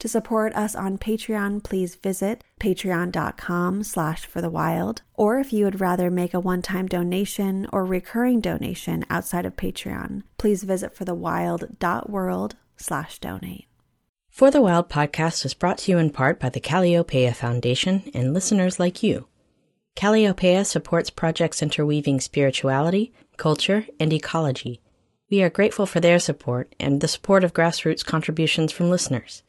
To support us on Patreon, please visit patreon.com slash for the wild. Or if you would rather make a one-time donation or recurring donation outside of Patreon, please visit forthewild.world slash donate. For the Wild podcast is brought to you in part by the Kalliopeia Foundation and listeners like you. Kalliopeia supports projects interweaving spirituality, culture, and ecology. We are grateful for their support and the support of grassroots contributions from listeners.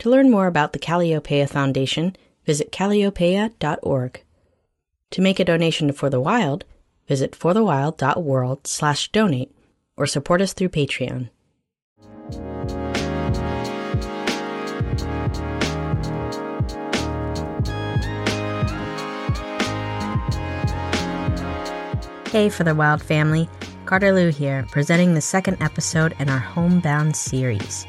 To learn more about the Kalliopeia Foundation, visit kalliopeia.org. To make a donation to For the Wild, visit forthewild.world slash donate or support us through Patreon. Hey For the Wild family, Carter Lou here, presenting the second episode in our Homebound series.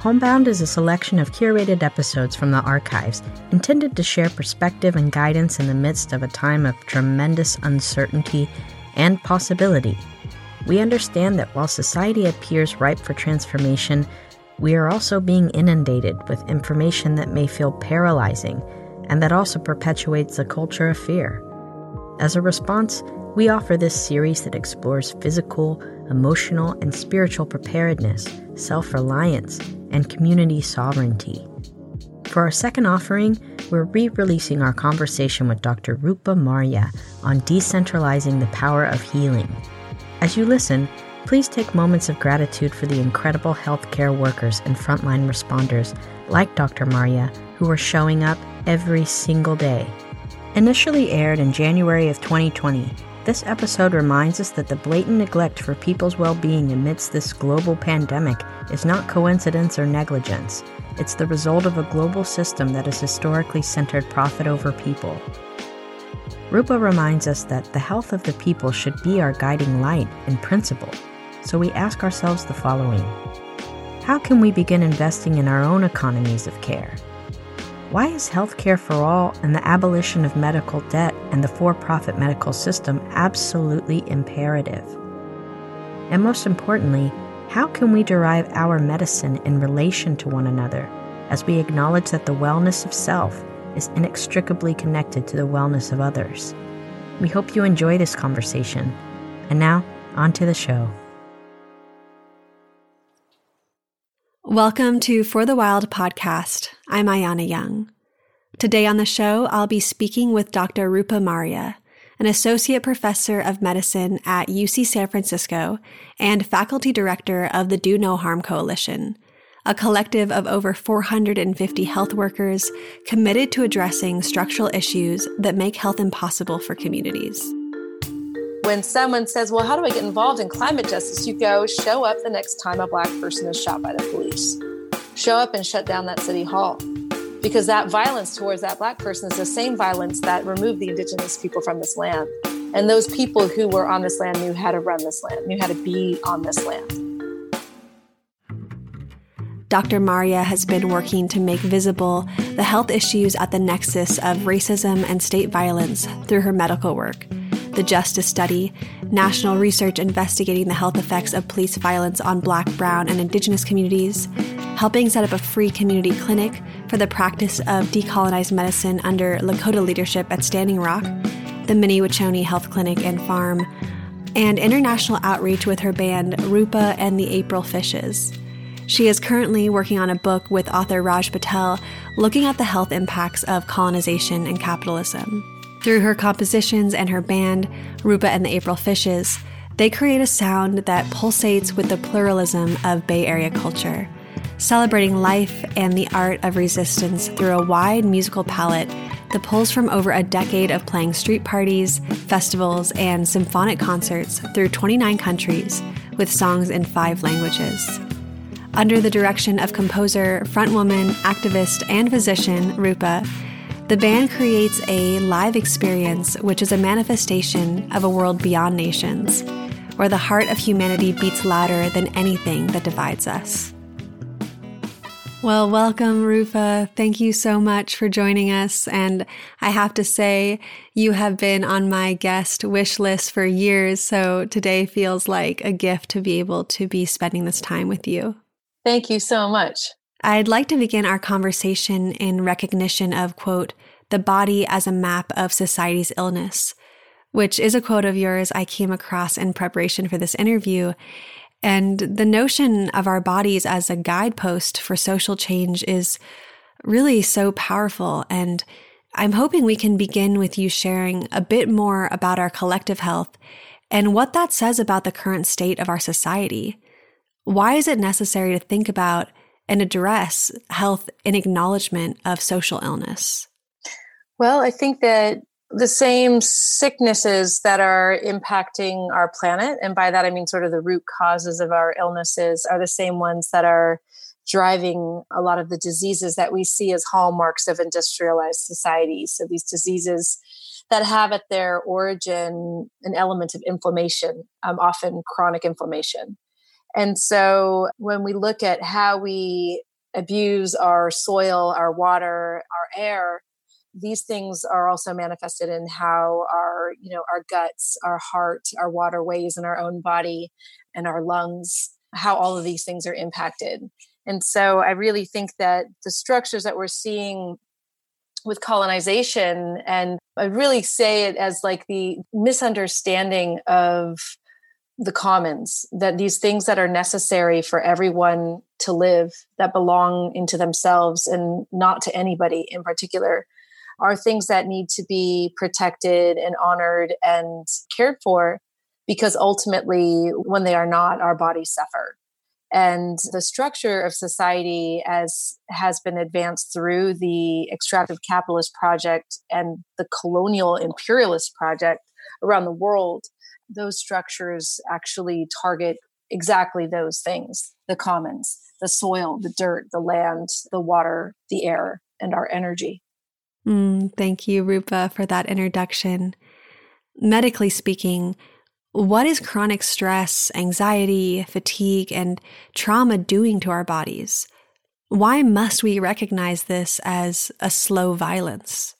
Homebound is a selection of curated episodes from the archives intended to share perspective and guidance in the midst of a time of tremendous uncertainty and possibility. We understand that while society appears ripe for transformation, we are also being inundated with information that may feel paralyzing and that also perpetuates a culture of fear. As a response, we offer this series that explores physical, emotional, and spiritual preparedness, self reliance, and community sovereignty. For our second offering, we're re releasing our conversation with Dr. Rupa Marya on decentralizing the power of healing. As you listen, please take moments of gratitude for the incredible healthcare workers and frontline responders like Dr. Marya who are showing up every single day. Initially aired in January of 2020, this episode reminds us that the blatant neglect for people's well being amidst this global pandemic is not coincidence or negligence. It's the result of a global system that has historically centered profit over people. Rupa reminds us that the health of the people should be our guiding light and principle. So we ask ourselves the following How can we begin investing in our own economies of care? Why is healthcare for all and the abolition of medical debt and the for profit medical system absolutely imperative? And most importantly, how can we derive our medicine in relation to one another as we acknowledge that the wellness of self is inextricably connected to the wellness of others? We hope you enjoy this conversation. And now, on to the show. Welcome to For the Wild podcast. I'm Ayana Young. Today on the show, I'll be speaking with Dr. Rupa Marya, an associate professor of medicine at UC San Francisco and faculty director of the Do No Harm Coalition, a collective of over 450 health workers committed to addressing structural issues that make health impossible for communities. When someone says, Well, how do I get involved in climate justice? You go, show up the next time a black person is shot by the police. Show up and shut down that city hall. Because that violence towards that black person is the same violence that removed the indigenous people from this land. And those people who were on this land knew how to run this land, knew how to be on this land. Dr. Marya has been working to make visible the health issues at the nexus of racism and state violence through her medical work the Justice Study, national research investigating the health effects of police violence on Black, Brown, and Indigenous communities, helping set up a free community clinic for the practice of decolonized medicine under Lakota leadership at Standing Rock, the Mni Wiconi Health Clinic and Farm, and international outreach with her band Rupa and the April Fishes. She is currently working on a book with author Raj Patel looking at the health impacts of colonization and capitalism. Through her compositions and her band, Rupa and the April Fishes, they create a sound that pulsates with the pluralism of Bay Area culture, celebrating life and the art of resistance through a wide musical palette that pulls from over a decade of playing street parties, festivals, and symphonic concerts through 29 countries with songs in five languages. Under the direction of composer, frontwoman, activist, and physician Rupa, the band creates a live experience which is a manifestation of a world beyond nations, where the heart of humanity beats louder than anything that divides us. Well, welcome, Rupa. Thank you so much for joining us. And I have to say, you have been on my guest wish list for years. So today feels like a gift to be able to be spending this time with you. Thank you so much. I'd like to begin our conversation in recognition of, quote, the body as a map of society's illness, which is a quote of yours I came across in preparation for this interview. And the notion of our bodies as a guidepost for social change is really so powerful. And I'm hoping we can begin with you sharing a bit more about our collective health and what that says about the current state of our society. Why is it necessary to think about and address health in acknowledgement of social illness? Well, I think that the same sicknesses that are impacting our planet, and by that I mean sort of the root causes of our illnesses, are the same ones that are driving a lot of the diseases that we see as hallmarks of industrialized societies. So these diseases that have at their origin an element of inflammation, um, often chronic inflammation. And so when we look at how we abuse our soil, our water, our air, these things are also manifested in how our, you know, our guts, our heart, our waterways in our own body and our lungs, how all of these things are impacted. And so I really think that the structures that we're seeing with colonization and I really say it as like the misunderstanding of the commons that these things that are necessary for everyone to live that belong into themselves and not to anybody in particular are things that need to be protected and honored and cared for because ultimately when they are not our bodies suffer. And the structure of society as has been advanced through the extractive capitalist project and the colonial imperialist project around the world those structures actually target exactly those things the commons, the soil, the dirt, the land, the water, the air, and our energy. Mm, thank you, Rupa, for that introduction. Medically speaking, what is chronic stress, anxiety, fatigue, and trauma doing to our bodies? Why must we recognize this as a slow violence?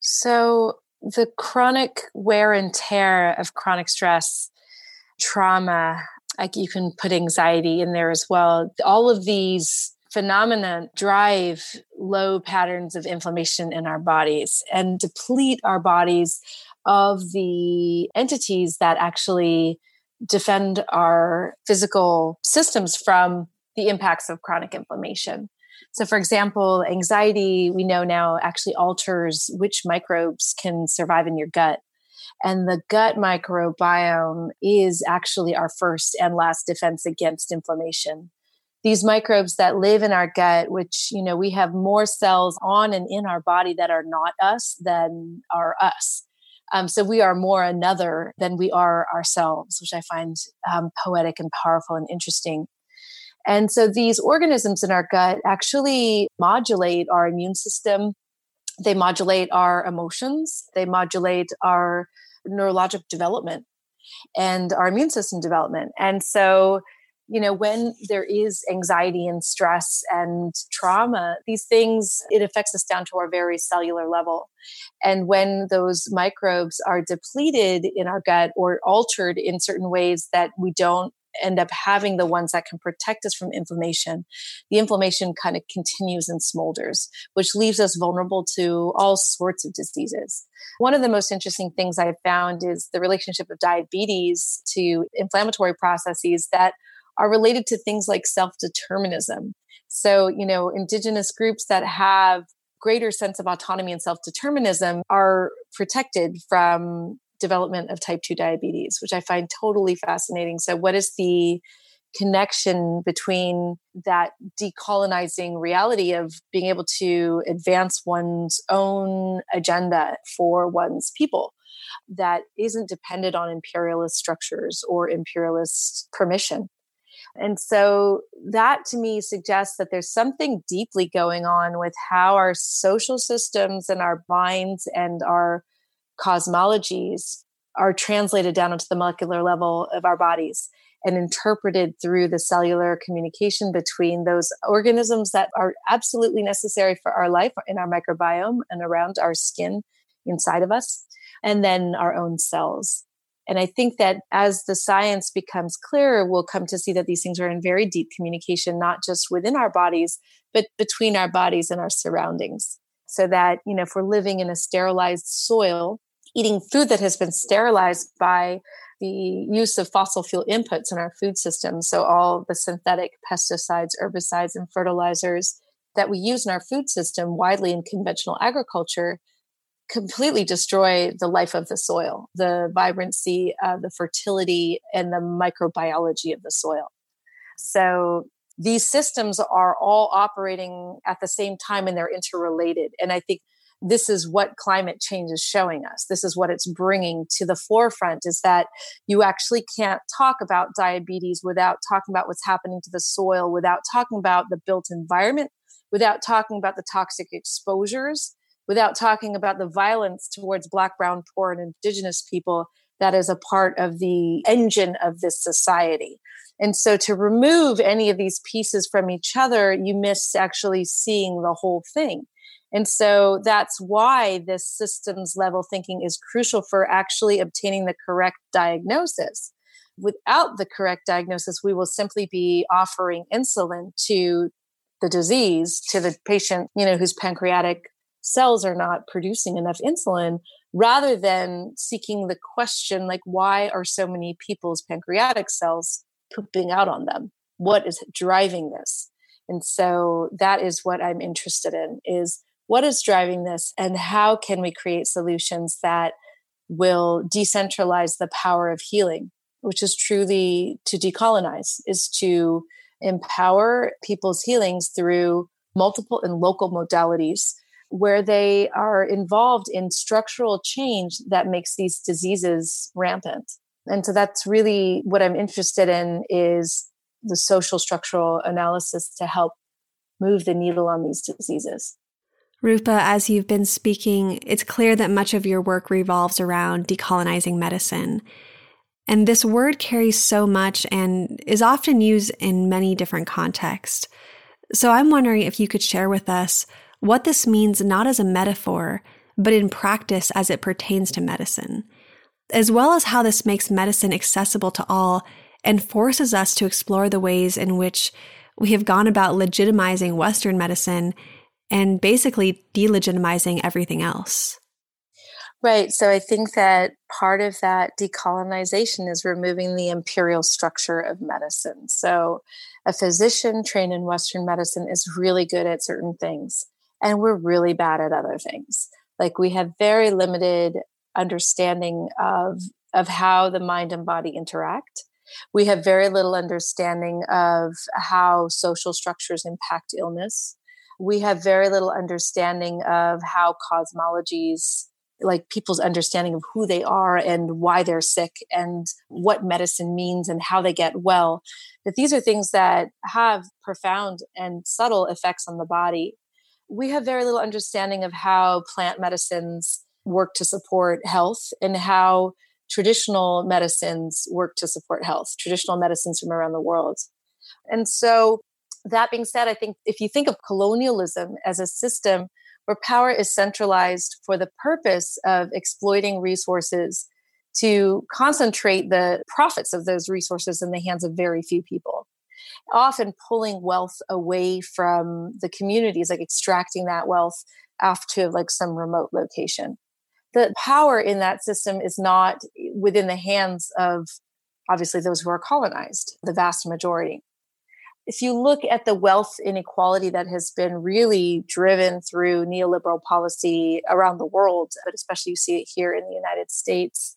So, the chronic wear and tear of chronic stress, trauma, like you can put anxiety in there as well. All of these phenomena drive low patterns of inflammation in our bodies and deplete our bodies of the entities that actually defend our physical systems from the impacts of chronic inflammation. So, for example, anxiety, we know now actually alters which microbes can survive in your gut. And the gut microbiome is actually our first and last defense against inflammation. These microbes that live in our gut, which, you know, we have more cells on and in our body that are not us than are us. Um, so we are more another than we are ourselves, which I find um, poetic and powerful and interesting. And so these organisms in our gut actually modulate our immune system. They modulate our emotions. They modulate our neurologic development and our immune system development. And so, you know, when there is anxiety and stress and trauma, these things, it affects us down to our very cellular level. And when those microbes are depleted in our gut or altered in certain ways that we don't end up having the ones that can protect us from inflammation, the inflammation kind of continues and smolders, which leaves us vulnerable to all sorts of diseases. One of the most interesting things I have found is the relationship of diabetes to inflammatory processes that are related to things like self determinism. So, you know, indigenous groups that have greater sense of autonomy and self determinism are protected from development of type 2 diabetes, which I find totally fascinating. So, what is the connection between that decolonizing reality of being able to advance one's own agenda for one's people that isn't dependent on imperialist structures or imperialist permission? And so that to me suggests that there's something deeply going on with how our social systems and our minds and our cosmologies are translated down into the molecular level of our bodies and interpreted through the cellular communication between those organisms that are absolutely necessary for our life in our microbiome and around our skin inside of us, and then our own cells. And I think that as the science becomes clearer, we'll come to see that these things are in very deep communication, not just within our bodies, but between our bodies and our surroundings. So that, you know, if we're living in a sterilized soil, eating food that has been sterilized by the use of fossil fuel inputs in our food system. So, all the synthetic pesticides, herbicides, and fertilizers that we use in our food system widely in conventional agriculture completely destroy the life of the soil, the vibrancy, uh, the fertility, and the microbiology of the soil. So, these systems are all operating at the same time and they're interrelated. And I think this is what climate change is showing us. This is what it's bringing to the forefront is that you actually can't talk about diabetes without talking about what's happening to the soil without talking about the built environment without talking about the toxic exposures without talking about the violence towards black brown poor and indigenous people that is a part of the engine of this society. And so to remove any of these pieces from each other you miss actually seeing the whole thing and so that's why this systems level thinking is crucial for actually obtaining the correct diagnosis. Without the correct diagnosis, we will simply be offering insulin to the disease, to the patient, you know, whose pancreatic cells are not producing enough insulin, rather than seeking the question like, why are so many people's pancreatic cells pooping out on them? What is driving this? And so that is what I'm interested in is what is driving this and how can we create solutions that will decentralize the power of healing which is truly to decolonize is to empower people's healings through multiple and local modalities where they are involved in structural change that makes these diseases rampant. And so that's really what i'm interested in is the social structural analysis to help move the needle on these diseases Rupa, as you've been speaking, it's clear that much of your work revolves around decolonizing medicine. And this word carries so much and is often used in many different contexts. So I'm wondering if you could share with us what this means not as a metaphor, but in practice as it pertains to medicine, as well as how this makes medicine accessible to all and forces us to explore the ways in which we have gone about legitimizing Western medicine and basically delegitimizing everything else. Right. So I think that part of that decolonization is removing the imperial structure of medicine. So a physician trained in Western medicine is really good at certain things, and we're really bad at other things. Like we have very limited understanding of, of how the mind and body interact. We have very little understanding of how social structures impact illness we have very little understanding of how cosmologies like people's understanding of who they are and why they're sick and what medicine means and how they get well. That these are things that have profound and subtle effects on the body. We have very little understanding of how plant medicines work to support health and how traditional medicines work to support health traditional medicines from around the world. And so that being said, I think if you think of colonialism as a system where power is centralized for the purpose of exploiting resources to concentrate the profits of those resources in the hands of very few people, often pulling wealth away from the communities, like extracting that wealth off to like some remote location. The power in that system is not within the hands of obviously those who are colonized, the vast majority if you look at the wealth inequality that has been really driven through neoliberal policy around the world, but especially you see it here in the United States,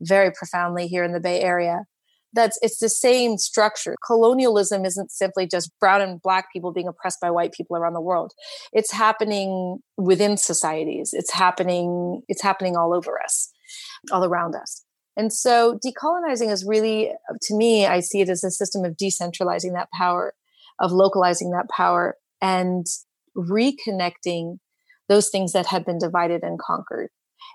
very profoundly here in the Bay Area. That's it's the same structure. Colonialism isn't simply just brown and black people being oppressed by white people around the world. It's happening within societies. It's happening, it's happening all over us, all around us. And so decolonizing is really, uh, to me, I see it as a system of decentralizing that power, of localizing that power, and reconnecting those things that had been divided and conquered.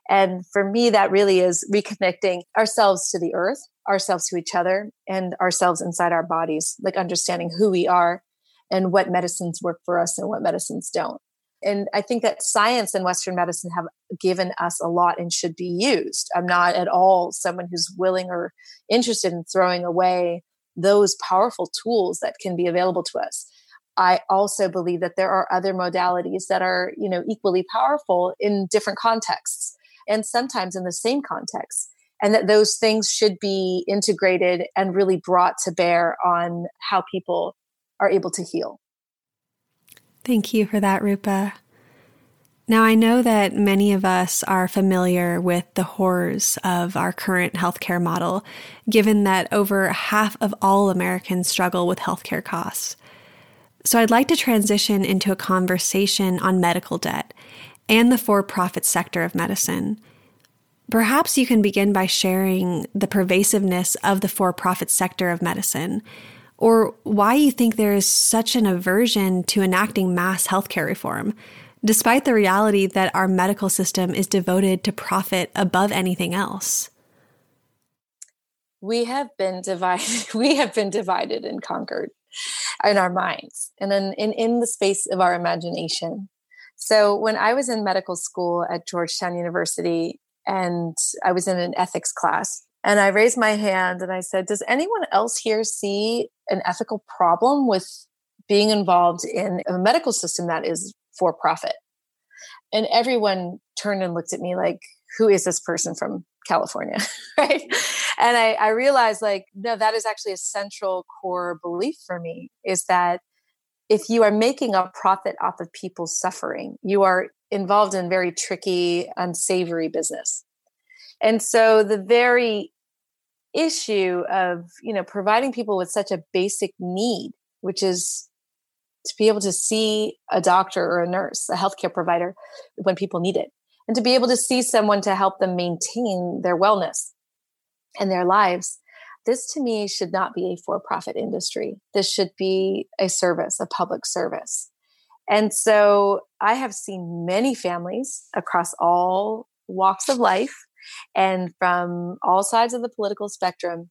And for me, that really is reconnecting ourselves to the earth, ourselves to each other, and ourselves inside our bodies, like understanding who we are and what medicines work for us and what medicines don't. And I think that science and Western medicine have given us a lot and should be used. I'm not at all someone who's willing or interested in throwing away those powerful tools that can be available to us. I also believe that there are other modalities that are, you know, equally powerful in different contexts and sometimes in the same context. And that those things should be integrated and really brought to bear on how people are able to heal. Thank you for that, Rupa. Now, I know that many of us are familiar with the horrors of our current healthcare model, given that over half of all Americans struggle with healthcare costs. So, I'd like to transition into a conversation on medical debt and the for profit sector of medicine. Perhaps you can begin by sharing the pervasiveness of the for profit sector of medicine or why you think there is such an aversion to enacting mass healthcare reform, despite the reality that our medical system is devoted to profit above anything else. We have been divided. We have been divided and conquered in our minds and then in, in the space of our imagination. So when I was in medical school at Georgetown University and I was in an ethics class, and I raised my hand and I said, Does anyone else here see an ethical problem with being involved in a medical system that is for profit? And everyone turned and looked at me like, Who is this person from California? right. And I, I realized, like, no, that is actually a central core belief for me is that if you are making a profit off of people's suffering, you are involved in very tricky, unsavory business. And so the very issue of, you know, providing people with such a basic need, which is to be able to see a doctor or a nurse, a healthcare provider when people need it, and to be able to see someone to help them maintain their wellness and their lives. This to me should not be a for profit industry. This should be a service, a public service. And so I have seen many families across all walks of life and from all sides of the political spectrum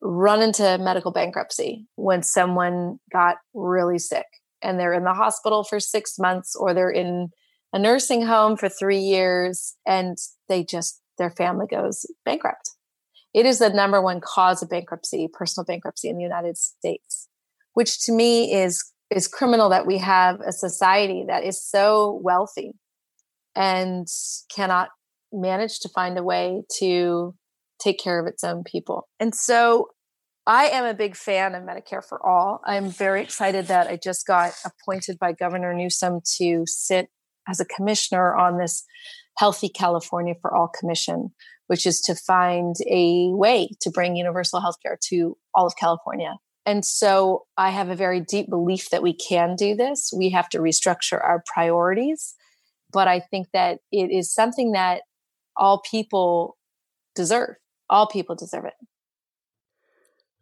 run into medical bankruptcy when someone got really sick and they're in the hospital for six months or they're in a nursing home for three years and they just their family goes bankrupt. It is the number one cause of bankruptcy personal bankruptcy in the united states which to me is is criminal that we have a society that is so wealthy and cannot managed to find a way to take care of its own people. And so I am a big fan of Medicare for All. I'm very excited that I just got appointed by Governor Newsom to sit as a commissioner on this Healthy California for All Commission, which is to find a way to bring universal health care to all of California. And so I have a very deep belief that we can do this. We have to restructure our priorities. But I think that it is something that all people deserve. All people deserve it.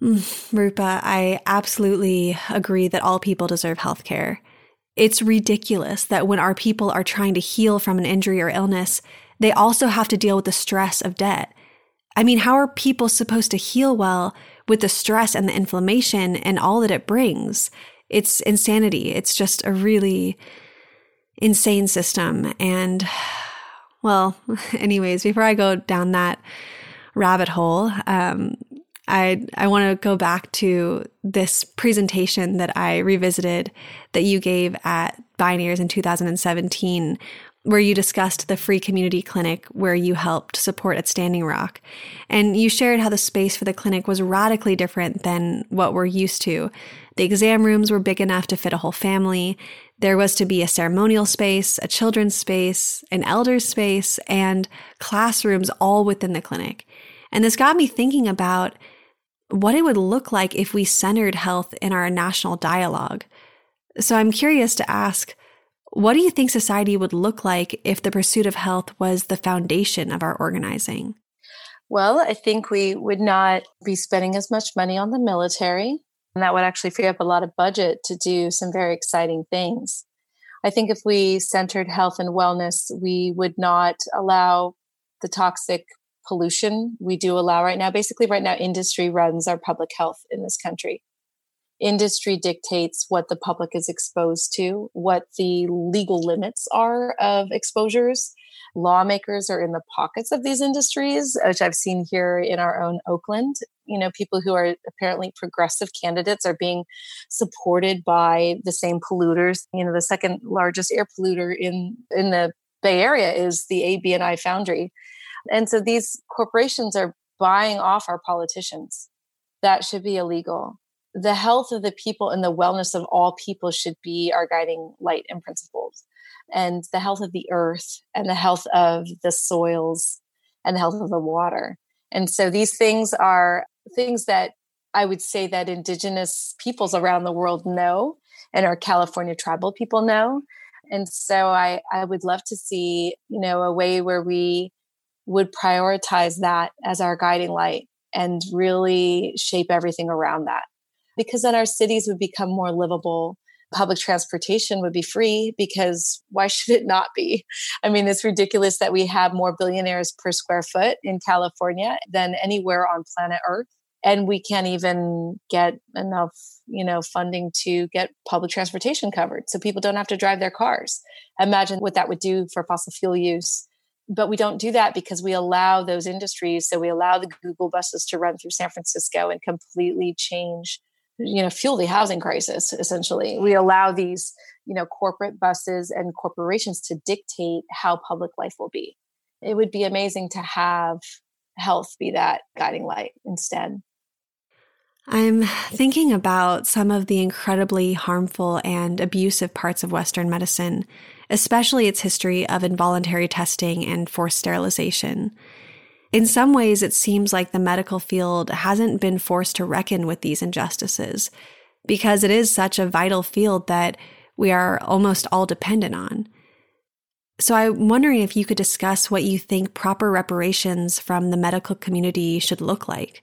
Mm, Rupa, I absolutely agree that all people deserve health care. It's ridiculous that when our people are trying to heal from an injury or illness, they also have to deal with the stress of debt. I mean, how are people supposed to heal well with the stress and the inflammation and all that it brings? It's insanity. It's just a really insane system. And well, anyways, before I go down that rabbit hole, um, I I want to go back to this presentation that I revisited that you gave at Bioneers in 2017, where you discussed the free community clinic where you helped support at Standing Rock. And you shared how the space for the clinic was radically different than what we're used to. The exam rooms were big enough to fit a whole family. There was to be a ceremonial space, a children's space, an elder's space, and classrooms all within the clinic. And this got me thinking about what it would look like if we centered health in our national dialogue. So I'm curious to ask what do you think society would look like if the pursuit of health was the foundation of our organizing? Well, I think we would not be spending as much money on the military. And that would actually free up a lot of budget to do some very exciting things. I think if we centered health and wellness, we would not allow the toxic pollution we do allow right now. Basically, right now, industry runs our public health in this country. Industry dictates what the public is exposed to, what the legal limits are of exposures. Lawmakers are in the pockets of these industries, which I've seen here in our own Oakland. You know, people who are apparently progressive candidates are being supported by the same polluters. You know, the second largest air polluter in in the Bay Area is the AB&I Foundry and so these corporations are buying off our politicians. That should be illegal. The health of the people and the wellness of all people should be our guiding light and principles. And the health of the earth and the health of the soils and the health of the water. And so these things are things that I would say that indigenous peoples around the world know and our California tribal people know. And so I, I would love to see, you know, a way where we would prioritize that as our guiding light and really shape everything around that. Because then our cities would become more livable. Public transportation would be free because why should it not be? I mean, it's ridiculous that we have more billionaires per square foot in California than anywhere on planet Earth. And we can't even get enough, you know, funding to get public transportation covered. So people don't have to drive their cars. Imagine what that would do for fossil fuel use but we don't do that because we allow those industries so we allow the google buses to run through san francisco and completely change you know fuel the housing crisis essentially. We allow these you know corporate buses and corporations to dictate how public life will be. It would be amazing to have health be that guiding light instead. I'm thinking about some of the incredibly harmful and abusive parts of Western medicine especially its history of involuntary testing and forced sterilization. In some ways, it seems like the medical field hasn't been forced to reckon with these injustices because it is such a vital field that we are almost all dependent on. So, I'm wondering if you could discuss what you think proper reparations from the medical community should look like.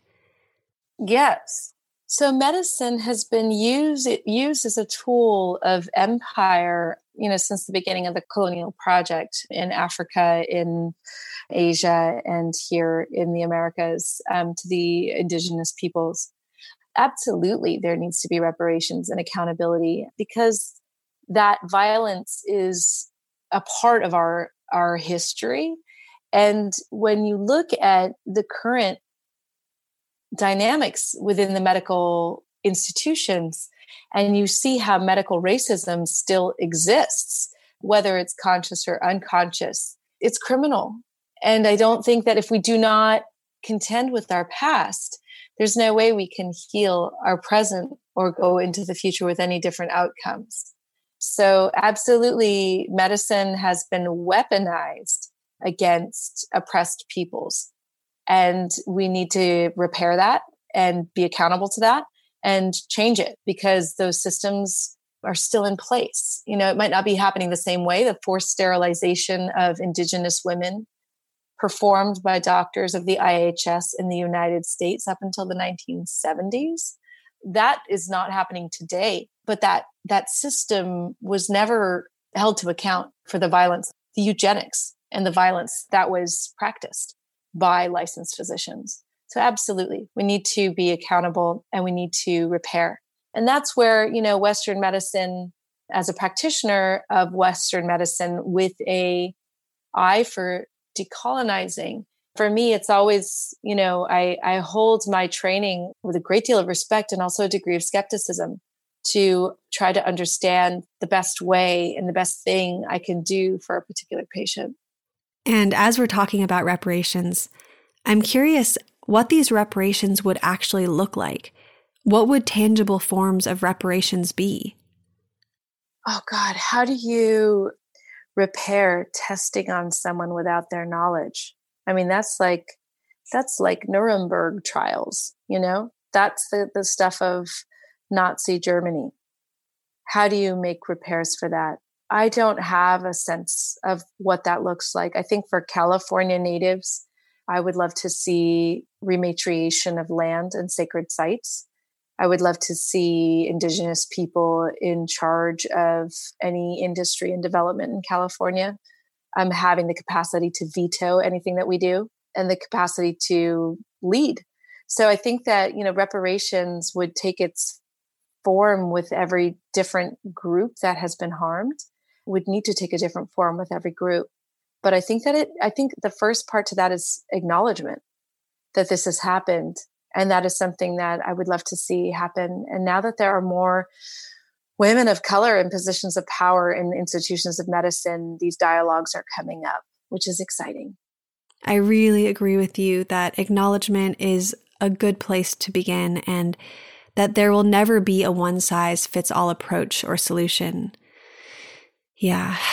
Yes. So, medicine has been used, used as a tool of empire you know, since the beginning of the colonial project in Africa, in Asia, and here in the Americas um, to the indigenous peoples. Absolutely, there needs to be reparations and accountability because that violence is a part of our our history. And when you look at the current dynamics within the medical institutions, and you see how medical racism still exists, whether it's conscious or unconscious. It's criminal. And I don't think that if we do not contend with our past, there's no way we can heal our present or go into the future with any different outcomes. So, absolutely, medicine has been weaponized against oppressed peoples. And we need to repair that and be accountable to that and change it because those systems are still in place. You know, it might not be happening the same way. The forced sterilization of Indigenous women performed by doctors of the IHS in the United States up until the 1970s. That is not happening today, but that that system was never held to account for the violence, the eugenics and the violence that was practiced by licensed physicians. So absolutely, we need to be accountable and we need to repair. And that's where, you know, Western medicine as a practitioner of Western medicine with a eye for decolonizing. For me, it's always, you know, I, I hold my training with a great deal of respect and also a degree of skepticism to try to understand the best way and the best thing I can do for a particular patient. And as we're talking about reparations, I'm curious what these reparations would actually look like. What would tangible forms of reparations be? Oh, God, how do you repair testing on someone without their knowledge? I mean, that's like that's like Nuremberg trials, you know? That's the, the stuff of Nazi Germany. How do you make repairs for that? I don't have a sense of what that looks like. I think for California natives, I would love to see rematriation of land and sacred sites. I would love to see Indigenous people in charge of any industry and development in California. I'm having the capacity to veto anything that we do and the capacity to lead. So I think that, you know, reparations would take its form with every different group that has been harmed, would need to take a different form with every group. But I think that it, I think the first part to that is acknowledgement that this has happened. And that is something that I would love to see happen. And now that there are more women of color in positions of power in institutions of medicine, these dialogues are coming up, which is exciting. I really agree with you that acknowledgement is a good place to begin and that there will never be a one size fits all approach or solution. Yeah.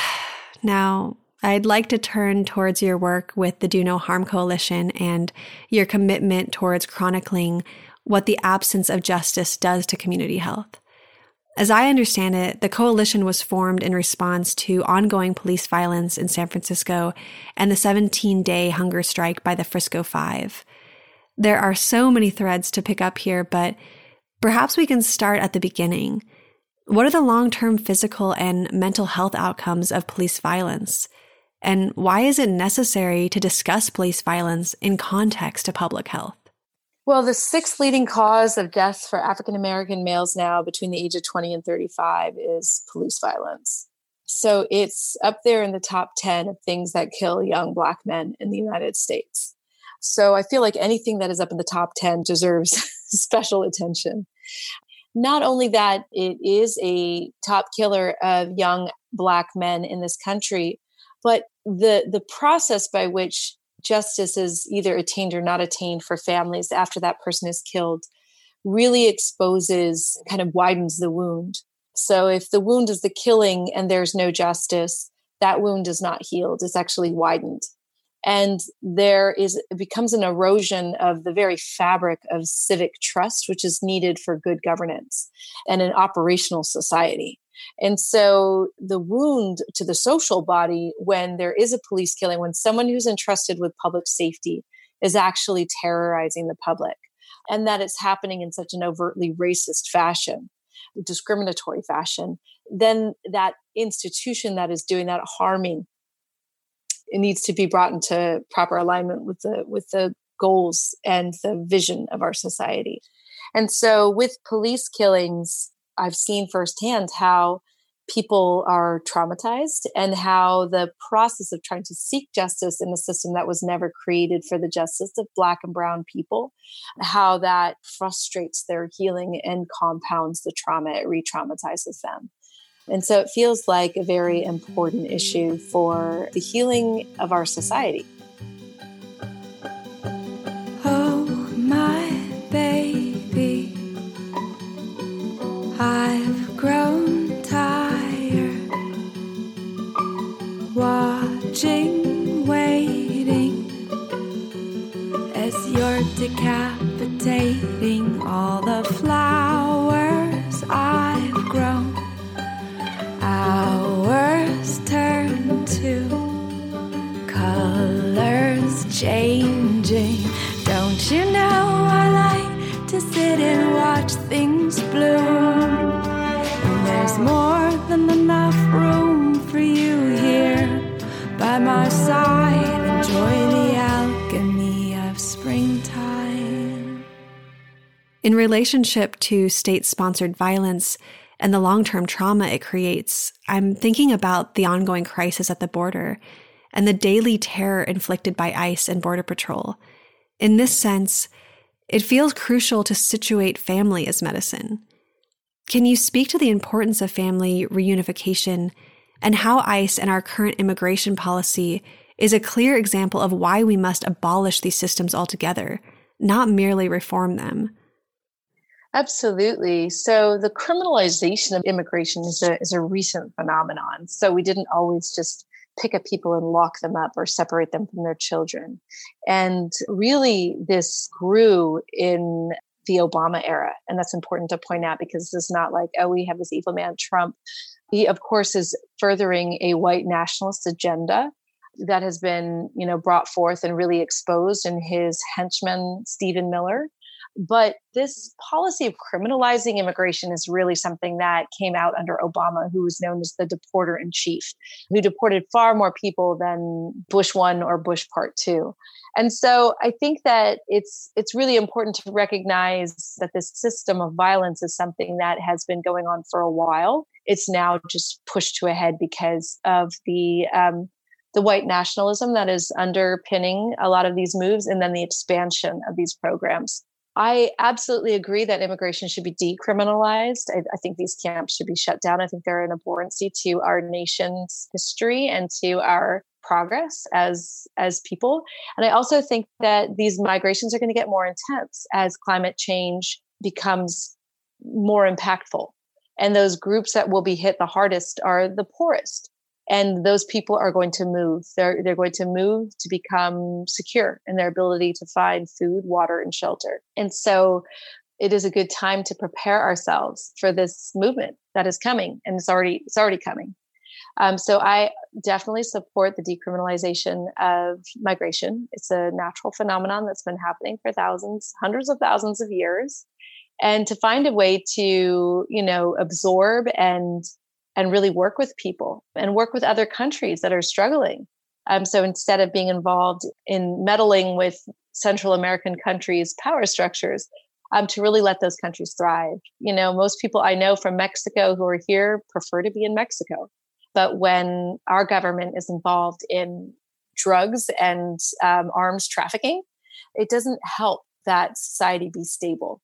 Now, I'd like to turn towards your work with the Do No Harm Coalition and your commitment towards chronicling what the absence of justice does to community health. As I understand it, the coalition was formed in response to ongoing police violence in San Francisco and the 17 day hunger strike by the Frisco Five. There are so many threads to pick up here, but perhaps we can start at the beginning. What are the long term physical and mental health outcomes of police violence? And why is it necessary to discuss police violence in context to public health? Well, the sixth leading cause of deaths for African American males now between the age of 20 and 35 is police violence. So it's up there in the top 10 of things that kill young Black men in the United States. So I feel like anything that is up in the top 10 deserves special attention. Not only that, it is a top killer of young Black men in this country, but the the process by which justice is either attained or not attained for families after that person is killed really exposes kind of widens the wound. So if the wound is the killing and there's no justice that wound is not healed. It's actually widened. And there is it becomes an erosion of the very fabric of civic trust which is needed for good governance and an operational society and so the wound to the social body when there is a police killing, when someone who's entrusted with public safety is actually terrorizing the public, and that it's happening in such an overtly racist fashion, discriminatory fashion, then that institution that is doing that harming it needs to be brought into proper alignment with the with the goals and the vision of our society. And so with police killings, I've seen firsthand how people are traumatized and how the process of trying to seek justice in a system that was never created for the justice of black and brown people how that frustrates their healing and compounds the trauma it re-traumatizes them. And so it feels like a very mm-hmm. important issue for the healing of our society decapitating all the flowers In relationship to state sponsored violence and the long term trauma it creates, I'm thinking about the ongoing crisis at the border and the daily terror inflicted by ICE and Border Patrol. In this sense, it feels crucial to situate family as medicine. Can you speak to the importance of family reunification and how ICE and our current immigration policy is a clear example of why we must abolish these systems altogether, not merely reform them? Absolutely. So the criminalization of immigration is a, is a recent phenomenon. So we didn't always just pick up people and lock them up or separate them from their children. And really, this grew in the Obama era. And that's important to point out because it's not like, oh, we have this evil man, Trump. He, of course, is furthering a white nationalist agenda. that has been you know brought forth and really exposed in his henchman Stephen Miller but this policy of criminalizing immigration is really something that came out under Obama, who was known as the deporter in chief, who deported far more people than Bush one or Bush part two. And so I think that it's it's really important to recognize that this system of violence is something that has been going on for a while. It's now just pushed to a head because of the um, the white nationalism that is underpinning a lot of these moves, and then the expansion of these programs. I absolutely agree that immigration should be decriminalized. I, I, think these camps should be shut down. I think they're an abhorrency to our nation's history and to our progress as as people. And I also think that these migrations are going to get more intense as climate change becomes more impactful. And those groups that will be hit the hardest are the poorest and those people are going to move. They're they're going to move to become secure in their ability to find food water and shelter. And so it is a good time to prepare ourselves for this movement that is coming and it's already it's already coming. Um, so i definitely support the decriminalization of migration. It's a natural phenomenon that's been happening for thousands hundreds of thousands of years. And to find a way to you know absorb and and really work with people and work with other countries that are struggling. Um, so instead of being involved in meddling with Central American countries' power structures, um, to really let those countries thrive. You know, most people I know from Mexico who are here prefer to be in Mexico. But when our government is involved in drugs and um, arms trafficking, it doesn't help that society be stable.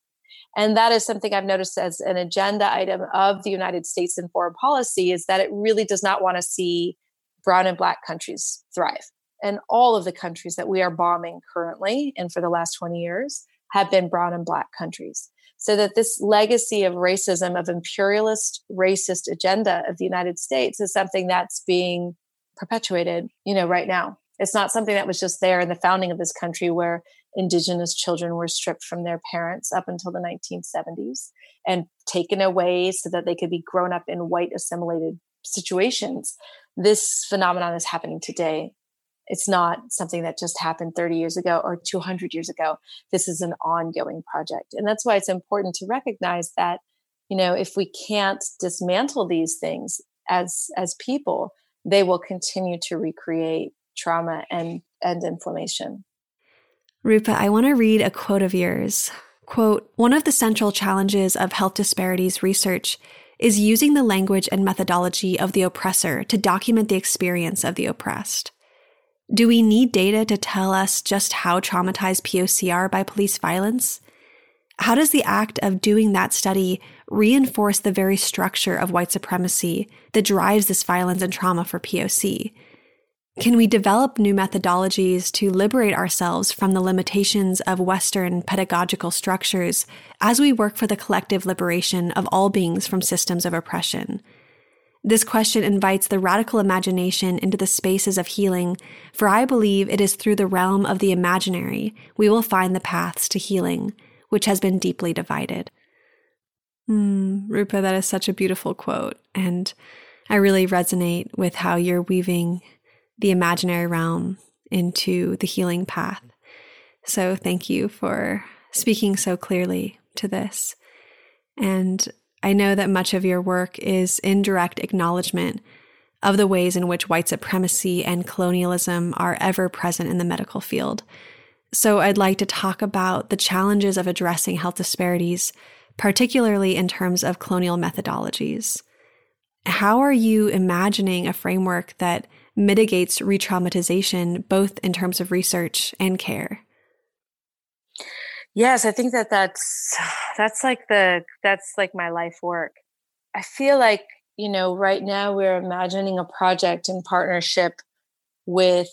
And that is something I've noticed as an agenda item of the United States in foreign policy is that it really does not want to see brown and black countries thrive. And all of the countries that we are bombing currently and for the last 20 years have been brown and black countries. So that this legacy of racism, of imperialist racist agenda of the United States is something that's being perpetuated, you know, right now. It's not something that was just there in the founding of this country where indigenous children were stripped from their parents up until the 1970s and taken away so that they could be grown up in white assimilated situations. This phenomenon is happening today. It's not something that just happened 30 years ago or 200 years ago. This is an ongoing project. And that's why it's important to recognize that, you know, if we can't dismantle these things as as people, they will continue to recreate trauma and and inflammation. Rupa, I want to read a quote of yours. Quote One of the central challenges of health disparities research is using the language and methodology of the oppressor to document the experience of the oppressed. Do we need data to tell us just how traumatized POC are by police violence? How does the act of doing that study reinforce the very structure of white supremacy that drives this violence and trauma for POC? Can we develop new methodologies to liberate ourselves from the limitations of Western pedagogical structures as we work for the collective liberation of all beings from systems of oppression? This question invites the radical imagination into the spaces of healing, for I believe it is through the realm of the imaginary we will find the paths to healing, which has been deeply divided. Mm, Rupa, that is such a beautiful quote, and I really resonate with how you're weaving the imaginary realm into the healing path. So thank you for speaking so clearly to this. And I know that much of your work is indirect acknowledgement of the ways in which white supremacy and colonialism are ever present in the medical field. So I'd like to talk about the challenges of addressing health disparities, particularly in terms of colonial methodologies. How are you imagining a framework that mitigates re traumatization, both in terms of research and care? Yes, I think that that's that's like the that's like my life work. I feel like, you know, right now we're imagining a project in partnership with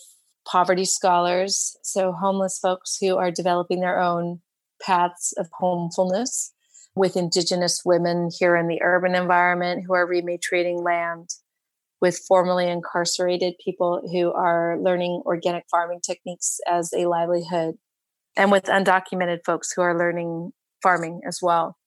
poverty scholars, so homeless folks who are developing their own paths of homefulness, with indigenous women here in the urban environment who are rematriating land, with formerly incarcerated people who are learning organic farming techniques as a livelihood, and with undocumented folks who are learning farming as well.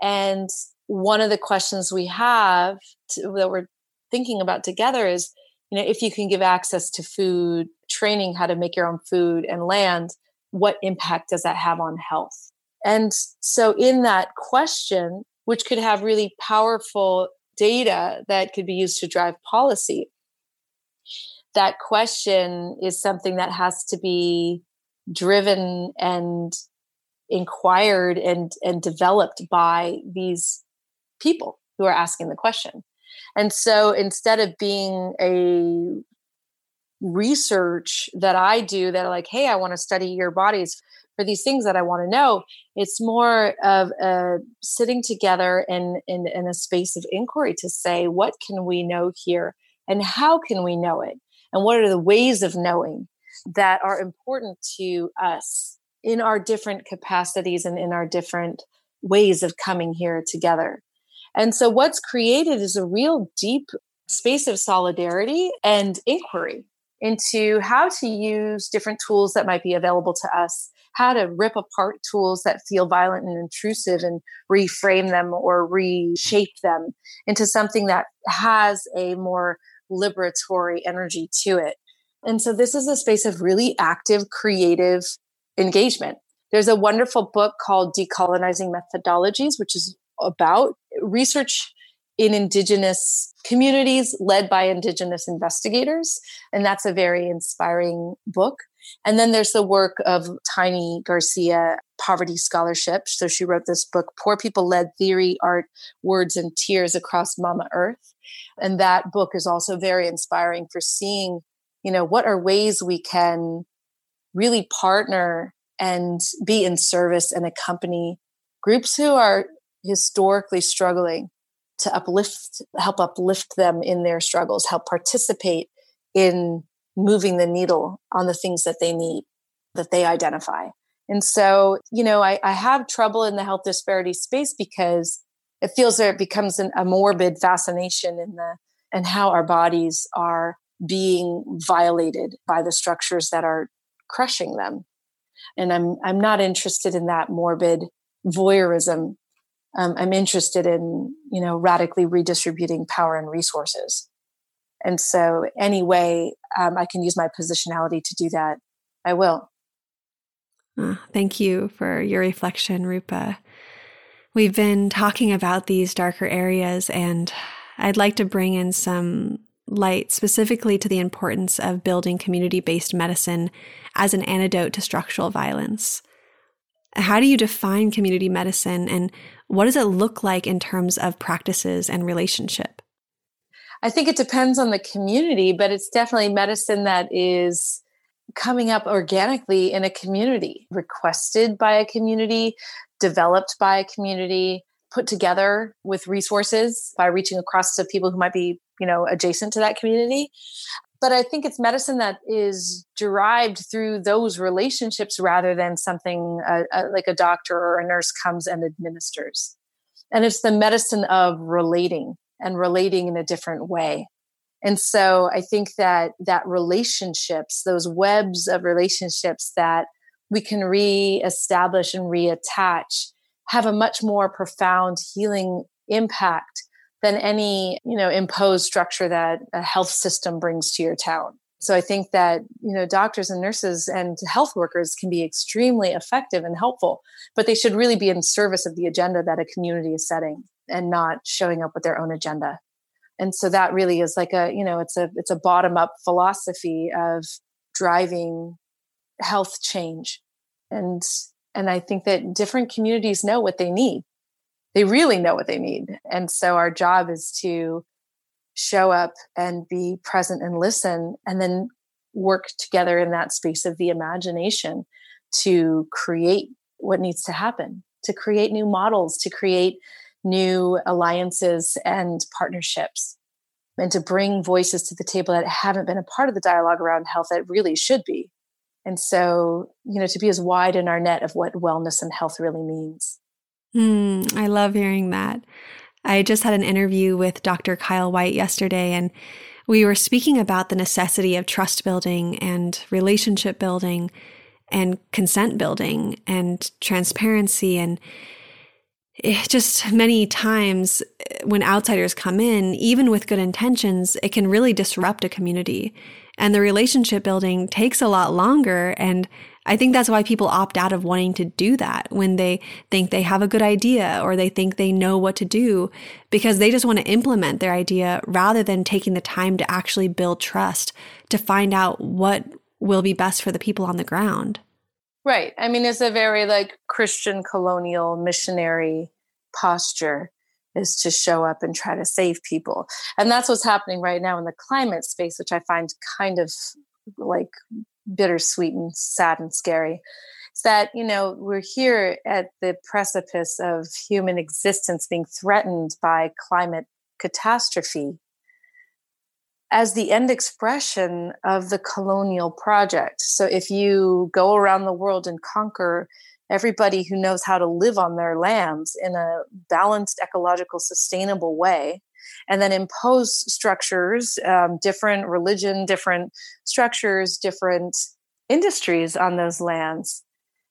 And one of the questions we have to, that we're thinking about together is you know if you can give access to food training how to make your own food and land what impact does that have on health and so in that question which could have really powerful data that could be used to drive policy. That question is something that has to be driven and inquired and and developed by these people who are asking the question. And so instead of being a research that i do that like hey i want to study your bodies for these things that i want to know it's more of a sitting together in, in in a space of inquiry to say what can we know here and how can we know it and what are the ways of knowing that are important to us in our different capacities and in our different ways of coming here together. And so, what's created is a real deep space of solidarity and inquiry into how to use different tools that might be available to us, how to rip apart tools that feel violent and intrusive and reframe them or reshape them into something that has a more liberatory energy to it. And so this is a space of really active, creative engagement. There's a wonderful book called Decolonizing Methodologies, which is about research in Indigenous communities led by Indigenous investigators. And that's a very inspiring book. And then there's the work of Tiny Garcia, Poverty Scholarship. So she wrote this book, Poor People Led Theory, Art, Words, and Tears Across Mama Earth. And that book is also very inspiring for seeing, you know, what are ways we can really partner and be in service and accompany groups who are historically struggling to uplift help uplift them in their struggles help participate in moving the needle on the things that they need that they identify. And so you know i, I have trouble in the health disparity space because it feels that it becomes an, a morbid fascination in the and how our bodies are being violated by the structures that are crushing them. And i'm i'm not interested in that morbid voyeurism. Um, i'm interested in you know radically redistributing power and resources. And so any way um, i can use my positionality to do that i will uh, thank you for your reflection rupa we've been talking about these darker areas and i'd like to bring in some light specifically to the importance of building community based medicine as an antidote to structural violence. How do you define community medicine and what does it look like in terms of practices and relationship? I think it depends on the community, but it's definitely medicine that is coming up organically in a community, requested by a community, developed by a community, put together with resources by reaching across to people who might be you know adjacent to that community. But i think it's medicine that is derived through those relationships rather than something uh, uh, like a doctor or a nurse comes and administers. And it's the medicine of relating and relating in a different way. And so i think that that relationships those webs of relationships that we can reestablish and reattach have a much more profound healing impact than any you know imposed structure that a health system brings to your town. So i think that you know doctors and nurses and health workers can be extremely effective and helpful but they should really be in service of the agenda that a community is setting and not showing up with their own agenda. And so that really is like a you know it's a it's a bottom up philosophy of driving health change. And and i think that different communities know what they need. They really know what they need. And so our job is to show up and be present and listen and then work together in that space of the imagination to create what needs to happen, to create new models, to create new alliances and partnerships, and to bring voices to the table that haven't been a part of the dialogue around health that really should be. And so, you know, to be as wide in our net of what wellness and health really means. Mm, I love hearing that. I just had an interview with Dr. Kyle Whyte yesterday, and we were speaking about the necessity of trust building and relationship building and consent building and transparency. And it just many times eh, when outsiders come in, even with good intentions, it can really disrupt a community. And the relationship building takes a lot longer. And I think that's why people opt out of wanting to do that when they think they have a good idea or they think they know what to do because they just want to implement their idea rather than taking the time to actually build trust to find out what will be best for the people on the ground. Right. I mean, it's a very like Christian colonial missionary posture is to show up and try to save people. And that's what's happening right now in the climate space, which I find kind of like bittersweet and sad and scary. Is that, you know, we're here at the precipice of human existence being threatened by climate catastrophe as the end expression of the colonial project. So if you go around the world and conquer everybody who knows how to live on their lands in a balanced, ecological, sustainable way, and then impose structures, um, different religion, different structures, different industries on those lands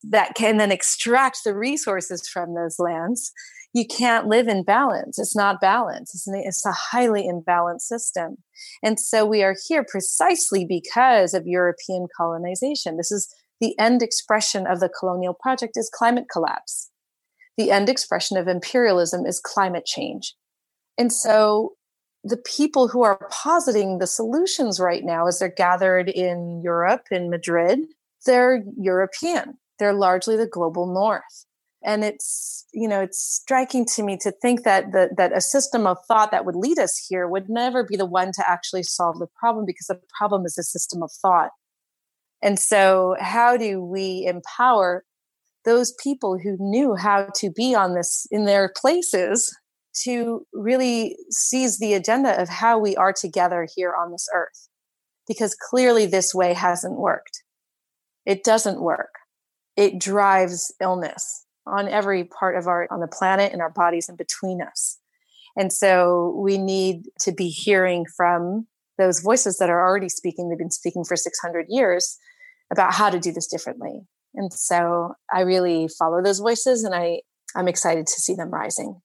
that can then extract the resources from those lands you can't live in balance. It's not balance. It's, an, it's a highly imbalanced system. And so we are here precisely because of European colonization. This is the end expression of the colonial project is climate collapse. The end expression of imperialism is climate change. And so the people who are positing the solutions right now as they're gathered in Europe, in Madrid, they're European. They're largely the global north and it's you know it's striking to me to think that the, that a system of thought that would lead us here would never be the one to actually solve the problem because the problem is a system of thought. And so how do we empower those people who knew how to be on this in their places to really seize the agenda of how we are together here on this earth? Because clearly this way hasn't worked. It doesn't work. It drives illness on every part of our on the planet and our bodies and between us. And so we need to be hearing from those voices that are already speaking. They've been speaking for 600 years about how to do this differently. And so i really follow those voices and i i'm excited to see them rising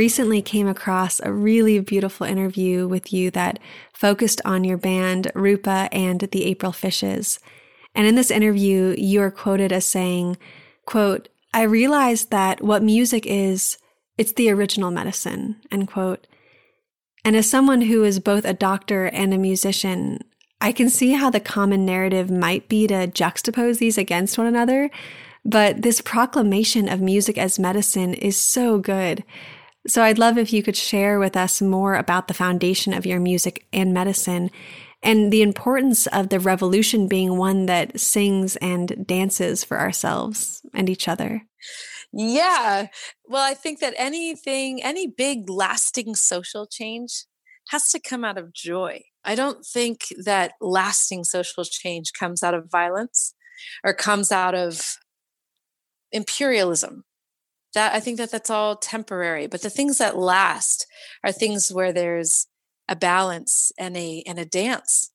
recently came across a really beautiful interview with you that focused on your band, Rupa and the April Fishes. And in this interview, you are quoted as saying, quote, I realized that what music is, it's the original medicine, end quote. And as someone who is both a doctor and a musician, I can see how the common narrative might be to juxtapose these against one another. But this proclamation of music as medicine is so good. So I'd love if you could share with us more about the foundation of your music and medicine and the importance of the revolution being one that sings and dances for ourselves and each other. Yeah. Well, I think that anything, any big lasting social change has to come out of joy. I don't think that lasting social change comes out of violence or comes out of imperialism that i think that that's all temporary but the things that last are things where there's a balance and a and a dance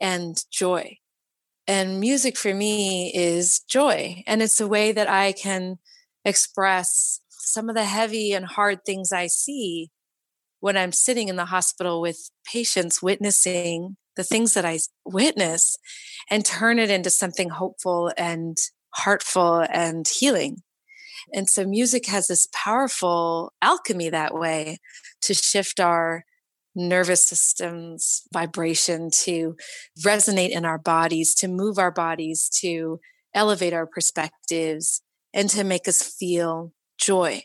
and joy And music for me is joy. And it's a way that I can express some of the heavy and hard things I see when I'm sitting in the hospital with patients witnessing the things that I witness and turn it into something hopeful and heartful and healing. And so music has this powerful alchemy that way to shift our nervous system's vibration, to resonate in our bodies, to move our bodies, to elevate our perspectives, and to make us feel joy.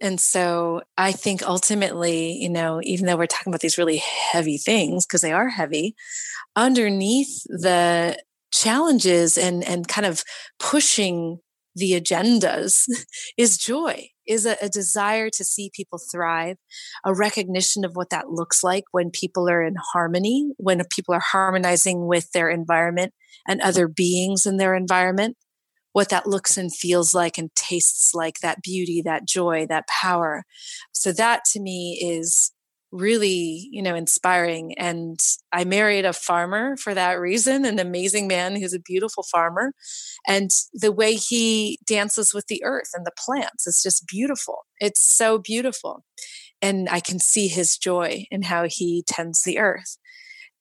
And so I think ultimately, you know, even though we're talking about these really heavy things, because they are heavy, underneath the challenges and and kind of pushing the agendas is joy is a, a, desire to see people thrive a recognition of what that looks like when people are in harmony when people are harmonizing with their environment and other beings in their environment what that looks and feels like and tastes like that beauty that joy that power. So that to me is really you know inspiring and i married a farmer for that reason an amazing man who's a beautiful farmer and the way he dances with the earth and the plants is just beautiful. It's so beautiful and i can see his joy in how he tends the earth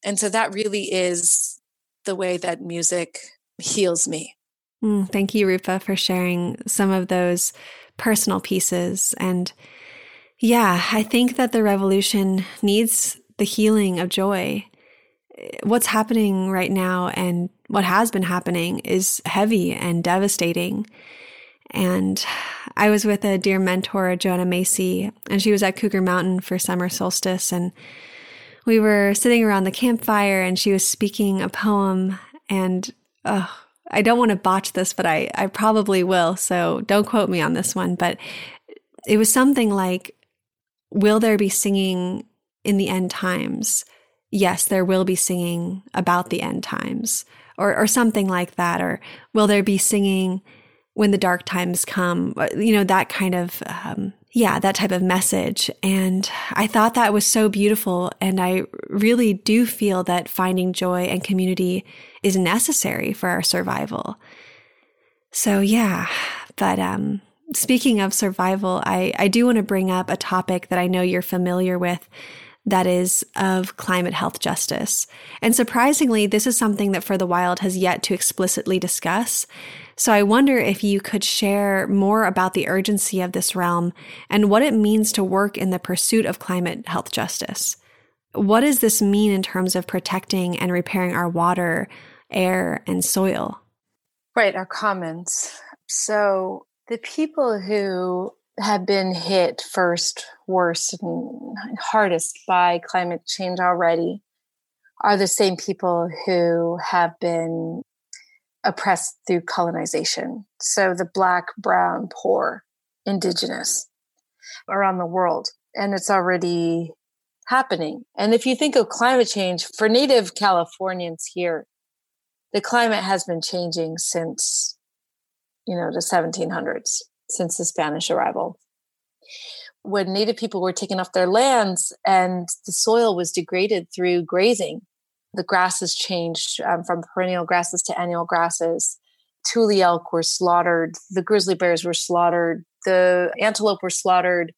and so that really is the way that music heals me. Mm, thank you rupa for sharing some of those personal pieces and yeah, I think that the revolution needs the healing of joy. What's happening right now and what has been happening is heavy and devastating. And I was with a dear mentor, Joanna Macy, and she was at Cougar Mountain for summer solstice. And we were sitting around the campfire and she was speaking a poem. And oh, I don't want to botch this, but I, I probably will. So don't quote me on this one. But it was something like, will there be singing in the end times? Yes, there will be singing about the end times or, or something like that. Or will there be singing when the dark times come? Uh, you know, that kind of, um, yeah, that type of message. And I thought that was so beautiful. And I really do feel that finding joy and community is necessary for our survival. So, yeah, but, um, speaking of survival, I, I do want to bring up a topic that I know you're familiar with that is of climate health justice. And surprisingly, this is something that For the Wild has yet to explicitly discuss. So I wonder if you could share more about the urgency of this realm and what it means to work in the pursuit of climate health justice. What does this mean in terms of protecting and repairing our water, air, and soil? Right, our commons. So the people who have been hit first, worst, and hardest by climate change already are the same people who have been oppressed through colonization. So the black, brown, poor, indigenous around the world. And it's already happening. And if you think of climate change for native Californians here, the climate has been changing since you know, the 1700s since the Spanish arrival. When Native people were taken off their lands and the soil was degraded through grazing, the grasses changed um, from perennial grasses to annual grasses. Tule elk were slaughtered, the grizzly bears were slaughtered, the antelope were slaughtered,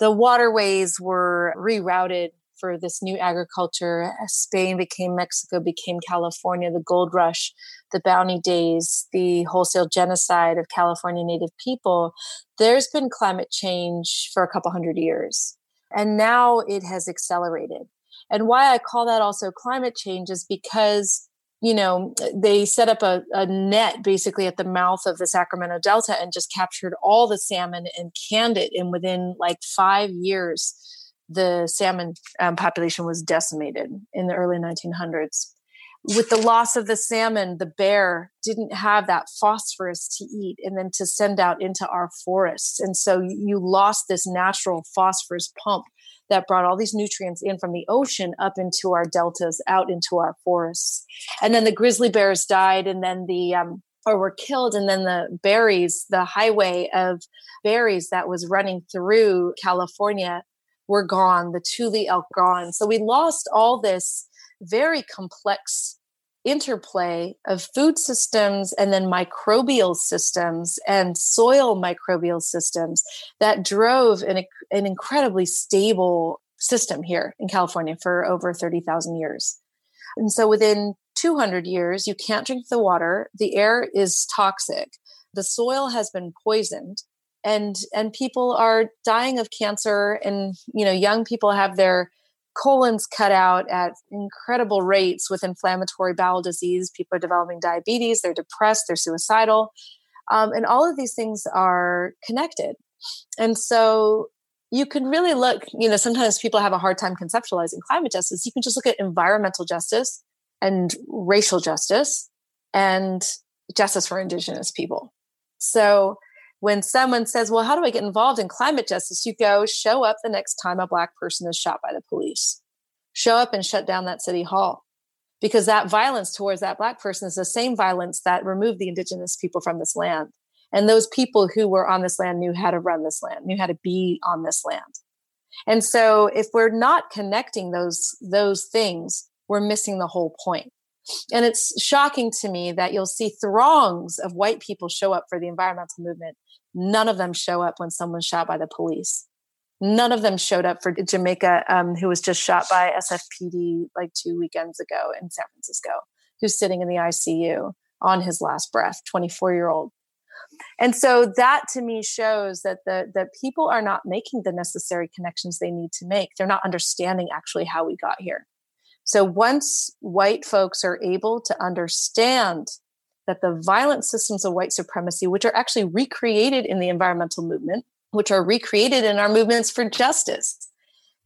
the waterways were rerouted for this new agriculture. Uh, Spain became Mexico, became California, the gold rush, the bounty days, the wholesale genocide of California Native people. There's been climate change for a couple hundred years. And now it has accelerated. And why I call that also climate change is because you know, they set up a, a, net basically at the mouth of the Sacramento Delta and just captured all the salmon and canned it. And within like five years, the salmon um, population was decimated in the early 1900s. With the loss of the salmon, the bear didn't have that phosphorus to eat and then to send out into our forests. And so you lost this natural phosphorus pump that brought all these nutrients in from the ocean up into our deltas, out into our forests. And then the grizzly bears died, and then the um, or were killed and then the berries the highway of berries that was running through california were gone, the Tule elk gone. So we lost all this very complex interplay of food systems and then microbial systems and soil microbial systems that drove an, an incredibly stable system here in California for over 30,000 years. And so within 200 years, you can't drink the water, the air is toxic, the soil has been poisoned. And, and people are dying of cancer and you know young people have their colons cut out at incredible rates with inflammatory bowel disease. People are developing diabetes, they're depressed, they're suicidal. Um, and all of these things are connected. And so you can really look, you know, sometimes people have a hard time conceptualizing climate justice. You can just look at environmental justice and racial justice and justice for Indigenous people. So when someone says, Well, how do I get involved in climate justice? You go, show up the next time a Black person is shot by the police. Show up and shut down that city hall. Because that violence towards that Black person is the same violence that removed the Indigenous people from this land. And those people who were on this land knew how to run this land, knew how to be on this land. And so if we're not connecting those, those things, we're missing the whole point. And it's shocking to me that you'll see throngs of white people show up for the environmental movement. None of them show up when someone's shot by the police. None of them showed up for Jamaica, um, who was just shot by SFPD like two weekends ago in San Francisco, who's sitting in the ICU on his last breath, 24 year old. And so that to me shows that the that people are not making the necessary connections they need to make. They're not understanding actually how we got here. So once white folks are able to understand that the violent systems of white supremacy, which are actually recreated in the environmental movement, which are recreated in our movements for justice,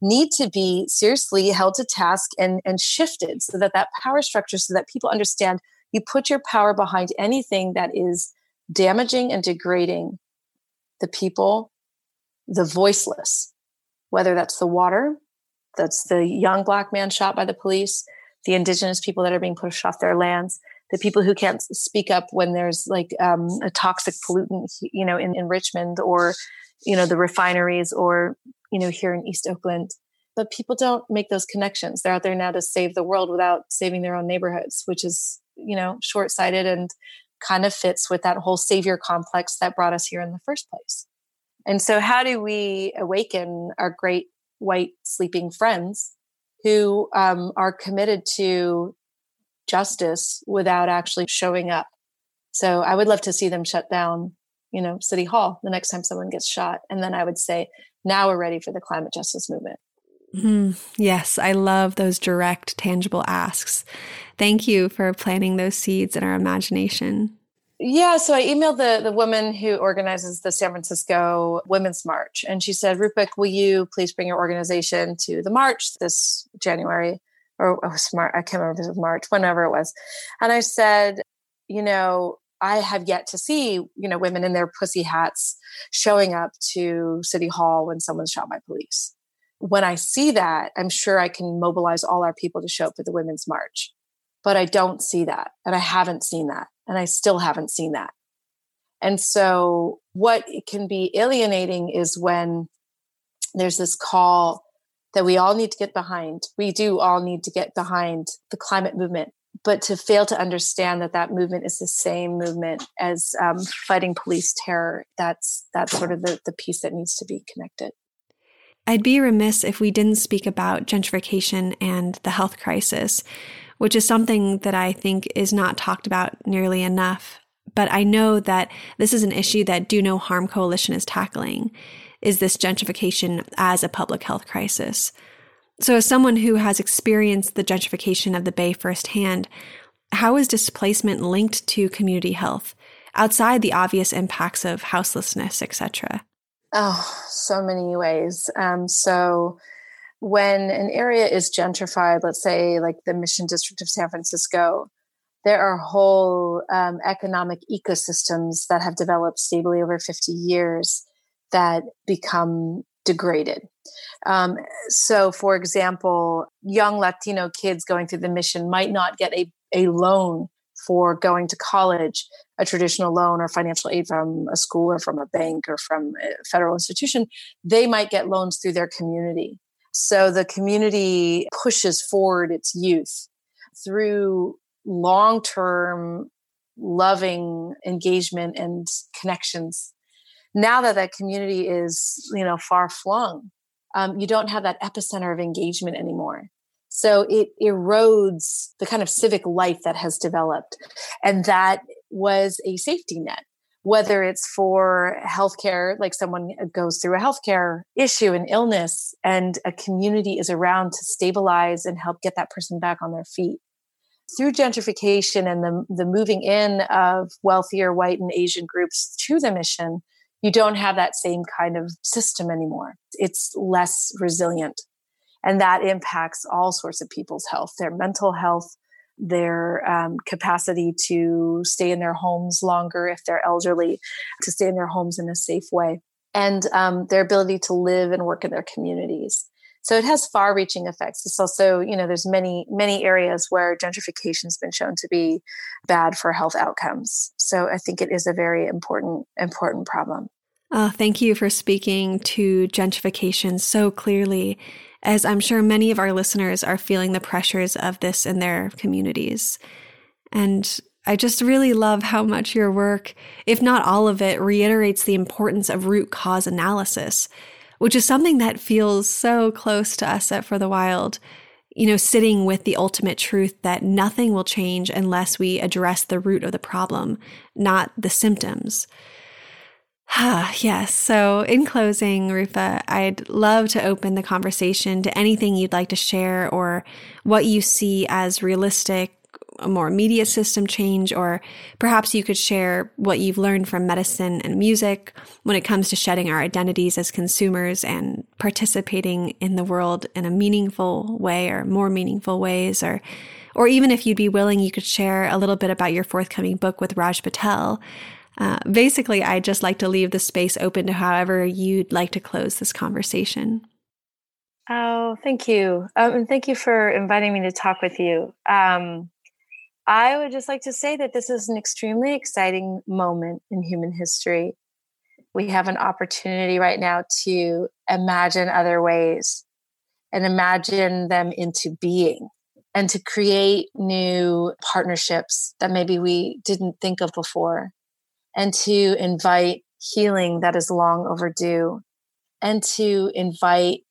need to be seriously held to task and, and shifted so that that power structure, so that people understand you put your power behind anything that is damaging and degrading the people, the voiceless, whether that's the water, that's the young black man shot by the police, the indigenous people that are being pushed off their lands, the people who can't speak up when there's like um, a toxic pollutant, you know, in, in Richmond or, you know, the refineries or, you know, here in East Oakland. But people don't make those connections. They're out there now to save the world without saving their own neighborhoods, which is, you know, short sighted and kind of fits with that whole savior complex that brought us here in the first place. And so, how do we awaken our great white sleeping friends who um, are committed to justice without actually showing up. So I would love to see them shut down, you know, City Hall the next time someone gets shot. And then I would say, now we're ready for the climate justice movement. Mm, yes, I love those direct, tangible asks. Thank you for planting those seeds in our imagination. Yeah, so I emailed the the woman who organizes the San Francisco Women's March, and she said, "Rupa, will you please bring your organization to the march this January?" Or oh, smart, I can't remember if it was March, whenever it was. And I said, "You know, I have yet to see you know women in their pussy hats showing up to City Hall when someone's shot by police. When I see that, I'm sure I can mobilize all our people to show up for the Women's March." But I don't see that, and I haven't seen that and I still haven't seen that. And so, what can be alienating is when there's this call that we all need to get behind. We do all need to get behind the climate movement, but to fail to understand that that movement is the same movement as um, fighting police terror. That's that's sort of the, the piece that needs to be connected. I'd be remiss if we didn't speak about gentrification and the health crisis which is something that I think is not talked about nearly enough. But I know that this is an issue that Do No Harm Coalition is tackling is this gentrification as a public health crisis. So, as someone who has experienced the gentrification of the Bay firsthand, how is displacement linked to community health outside the obvious impacts of houselessness, etc.? Oh, so many ways. Um, so, when an area is gentrified, let's say like the Mission District of San Francisco, there are whole um, economic ecosystems that have developed stably over 50 years that become degraded. Um, so, for example, young Latino kids going through the mission might not get a, a loan for going to college, a traditional loan or financial aid from a school or from a bank or from a federal institution. They might get loans through their community. So the community pushes forward its youth through long term loving engagement and connections. Now that that community is, you know, far flung, um, you don't have that epicenter of engagement anymore. So it erodes the kind of civic life that has developed. And that was a safety net, whether it's for healthcare, like someone goes through a healthcare issue, an illness, and a community is around to stabilize and help get that person back on their feet. Through gentrification and the, the moving in of wealthier white and Asian groups to the mission, you don't have that same kind of system anymore. It's less resilient. And that impacts all sorts of people's health, their mental health, their um, capacity to stay in their homes longer if they're elderly, to stay in their homes in a safe way, and um, their ability to live and work in their communities. So it has far-reaching effects. It's also, you know, there's many many areas where gentrification has been shown to be bad for health outcomes. So I think it is a very important important problem. Oh, thank you for speaking to gentrification so clearly as I'm sure many of our listeners are feeling the pressures of this in their communities. And I just really love how much your work, if not all of it, reiterates the importance of root cause analysis, which is something that feels so close to us at For the Wild. You know, sitting with the ultimate truth that nothing will change unless we address the root of the problem, not the symptoms. yes. So, in closing, Rupa, I'd love to open the conversation to anything you'd like to share or what you see as realistic, a more immediate system change, or perhaps you could share what you've learned from medicine and music when it comes to shedding our identities as consumers and participating in the world in a meaningful way or more meaningful ways, or or even if you'd be willing, you could share a little bit about your forthcoming book with Raj Patel. Uh, basically, I'd just like to leave the space open to however you'd like to close this conversation. Oh, thank you. Um, and thank you for inviting me to talk with you. Um, I would just like to say that this is an extremely exciting moment in human history. We have an opportunity right now to imagine other ways and imagine them into being and to create new partnerships that maybe we didn't think of before and to invite healing that is long overdue and to invite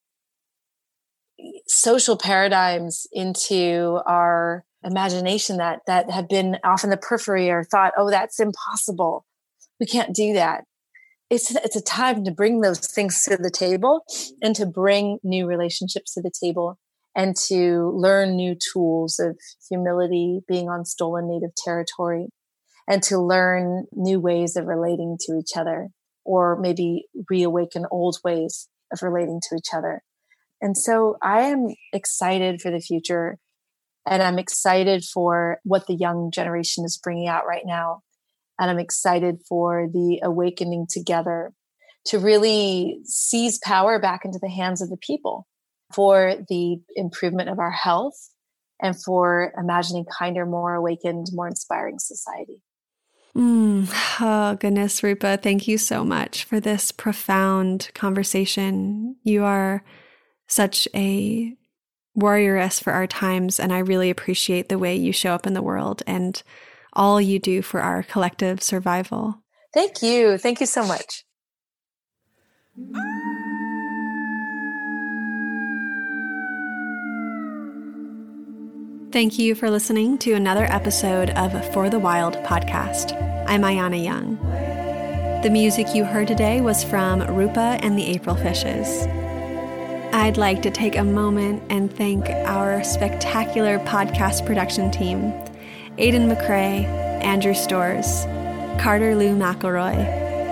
social paradigms into our imagination that that have been off in the periphery or thought oh that's impossible. We can't do that. It's it's a time to bring those things to the table and to bring new relationships to the table and to learn new tools of humility being on stolen native territory and to learn new ways of relating to each other or maybe reawaken old ways of relating to each other. And so I am excited for the future and I'm excited for what the young generation is bringing out right now. And I'm excited for the awakening together to really seize power back into the hands of the people for the improvement of our health and for imagining kinder, more awakened, more inspiring society. Mm, oh, goodness, Rupa, thank you so much for this profound conversation. You are such a warrioress for our times, and I really appreciate the way you show up in the world and all you do for our collective survival. Thank you. Thank you so much. Thank you for listening to another episode of For the Wild podcast. I'm Ayana Young. The music you heard today was from Rupa and the April Fishes. I'd like to take a moment and thank our spectacular podcast production team Aidan McCrae, Andrew Stores, Carter Lou McElroy,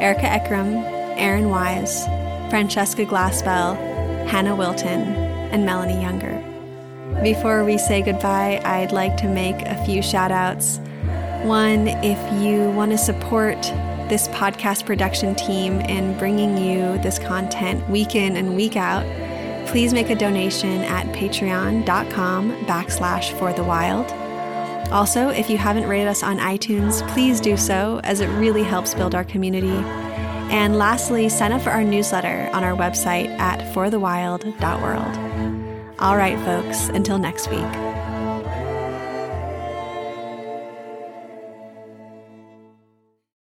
Erica Eckram, Aaron Wise, Francesca Glassbell, Hannah Wilton, and Melanie Younger. Before we say goodbye, I'd like to make a few shout outs. One, if you want to support this podcast production team in bringing you this content week in and week out, please make a donation at patreon.com backslash for the wild. Also, if you haven't rated us on iTunes, please do so as it really helps build our community. And lastly, sign up for our newsletter on our website at forthewild.world. All right, folks, until next week.